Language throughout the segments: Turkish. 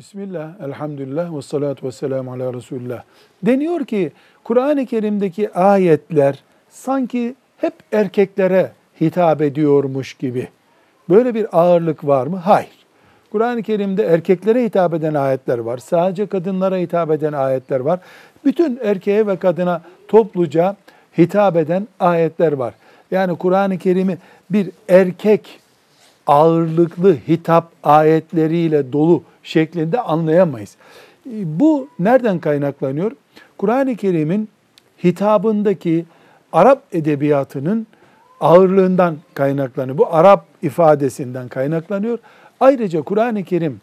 Bismillah, elhamdülillah ve salatu ve selamu ala Resulullah. Deniyor ki Kur'an-ı Kerim'deki ayetler sanki hep erkeklere hitap ediyormuş gibi. Böyle bir ağırlık var mı? Hayır. Kur'an-ı Kerim'de erkeklere hitap eden ayetler var. Sadece kadınlara hitap eden ayetler var. Bütün erkeğe ve kadına topluca hitap eden ayetler var. Yani Kur'an-ı Kerim'i bir erkek ağırlıklı hitap ayetleriyle dolu şeklinde anlayamayız. Bu nereden kaynaklanıyor? Kur'an-ı Kerim'in hitabındaki Arap edebiyatının ağırlığından kaynaklanıyor. Bu Arap ifadesinden kaynaklanıyor. Ayrıca Kur'an-ı Kerim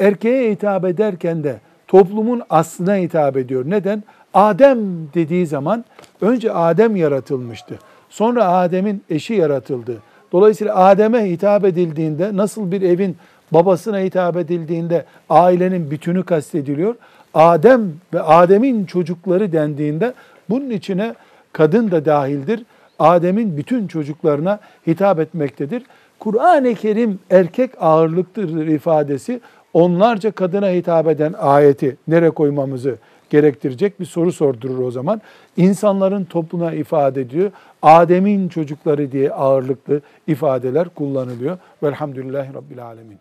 erkeğe hitap ederken de toplumun aslına hitap ediyor. Neden? Adem dediği zaman önce Adem yaratılmıştı. Sonra Adem'in eşi yaratıldı. Dolayısıyla Adem'e hitap edildiğinde nasıl bir evin babasına hitap edildiğinde ailenin bütünü kastediliyor. Adem ve Adem'in çocukları dendiğinde bunun içine kadın da dahildir. Adem'in bütün çocuklarına hitap etmektedir. Kur'an-ı Kerim erkek ağırlıktır ifadesi onlarca kadına hitap eden ayeti nereye koymamızı gerektirecek bir soru sordurur o zaman. İnsanların topluna ifade ediyor. Adem'in çocukları diye ağırlıklı ifadeler kullanılıyor. Velhamdülillahi Rabbil Alemin.